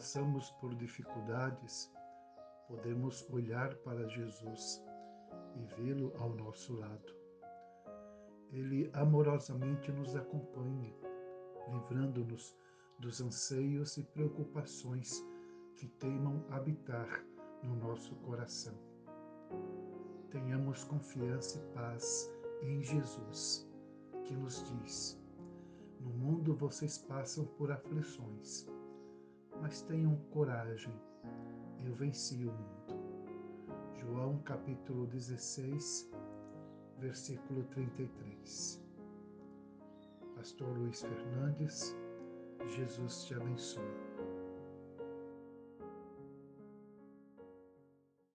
passamos por dificuldades, podemos olhar para Jesus e vê-lo ao nosso lado. Ele amorosamente nos acompanha, livrando-nos dos anseios e preocupações que teimam habitar no nosso coração. Tenhamos confiança e paz em Jesus, que nos diz: No mundo vocês passam por aflições, mas tenham coragem, eu venci o mundo. João capítulo 16, versículo 33. Pastor Luiz Fernandes, Jesus te abençoe.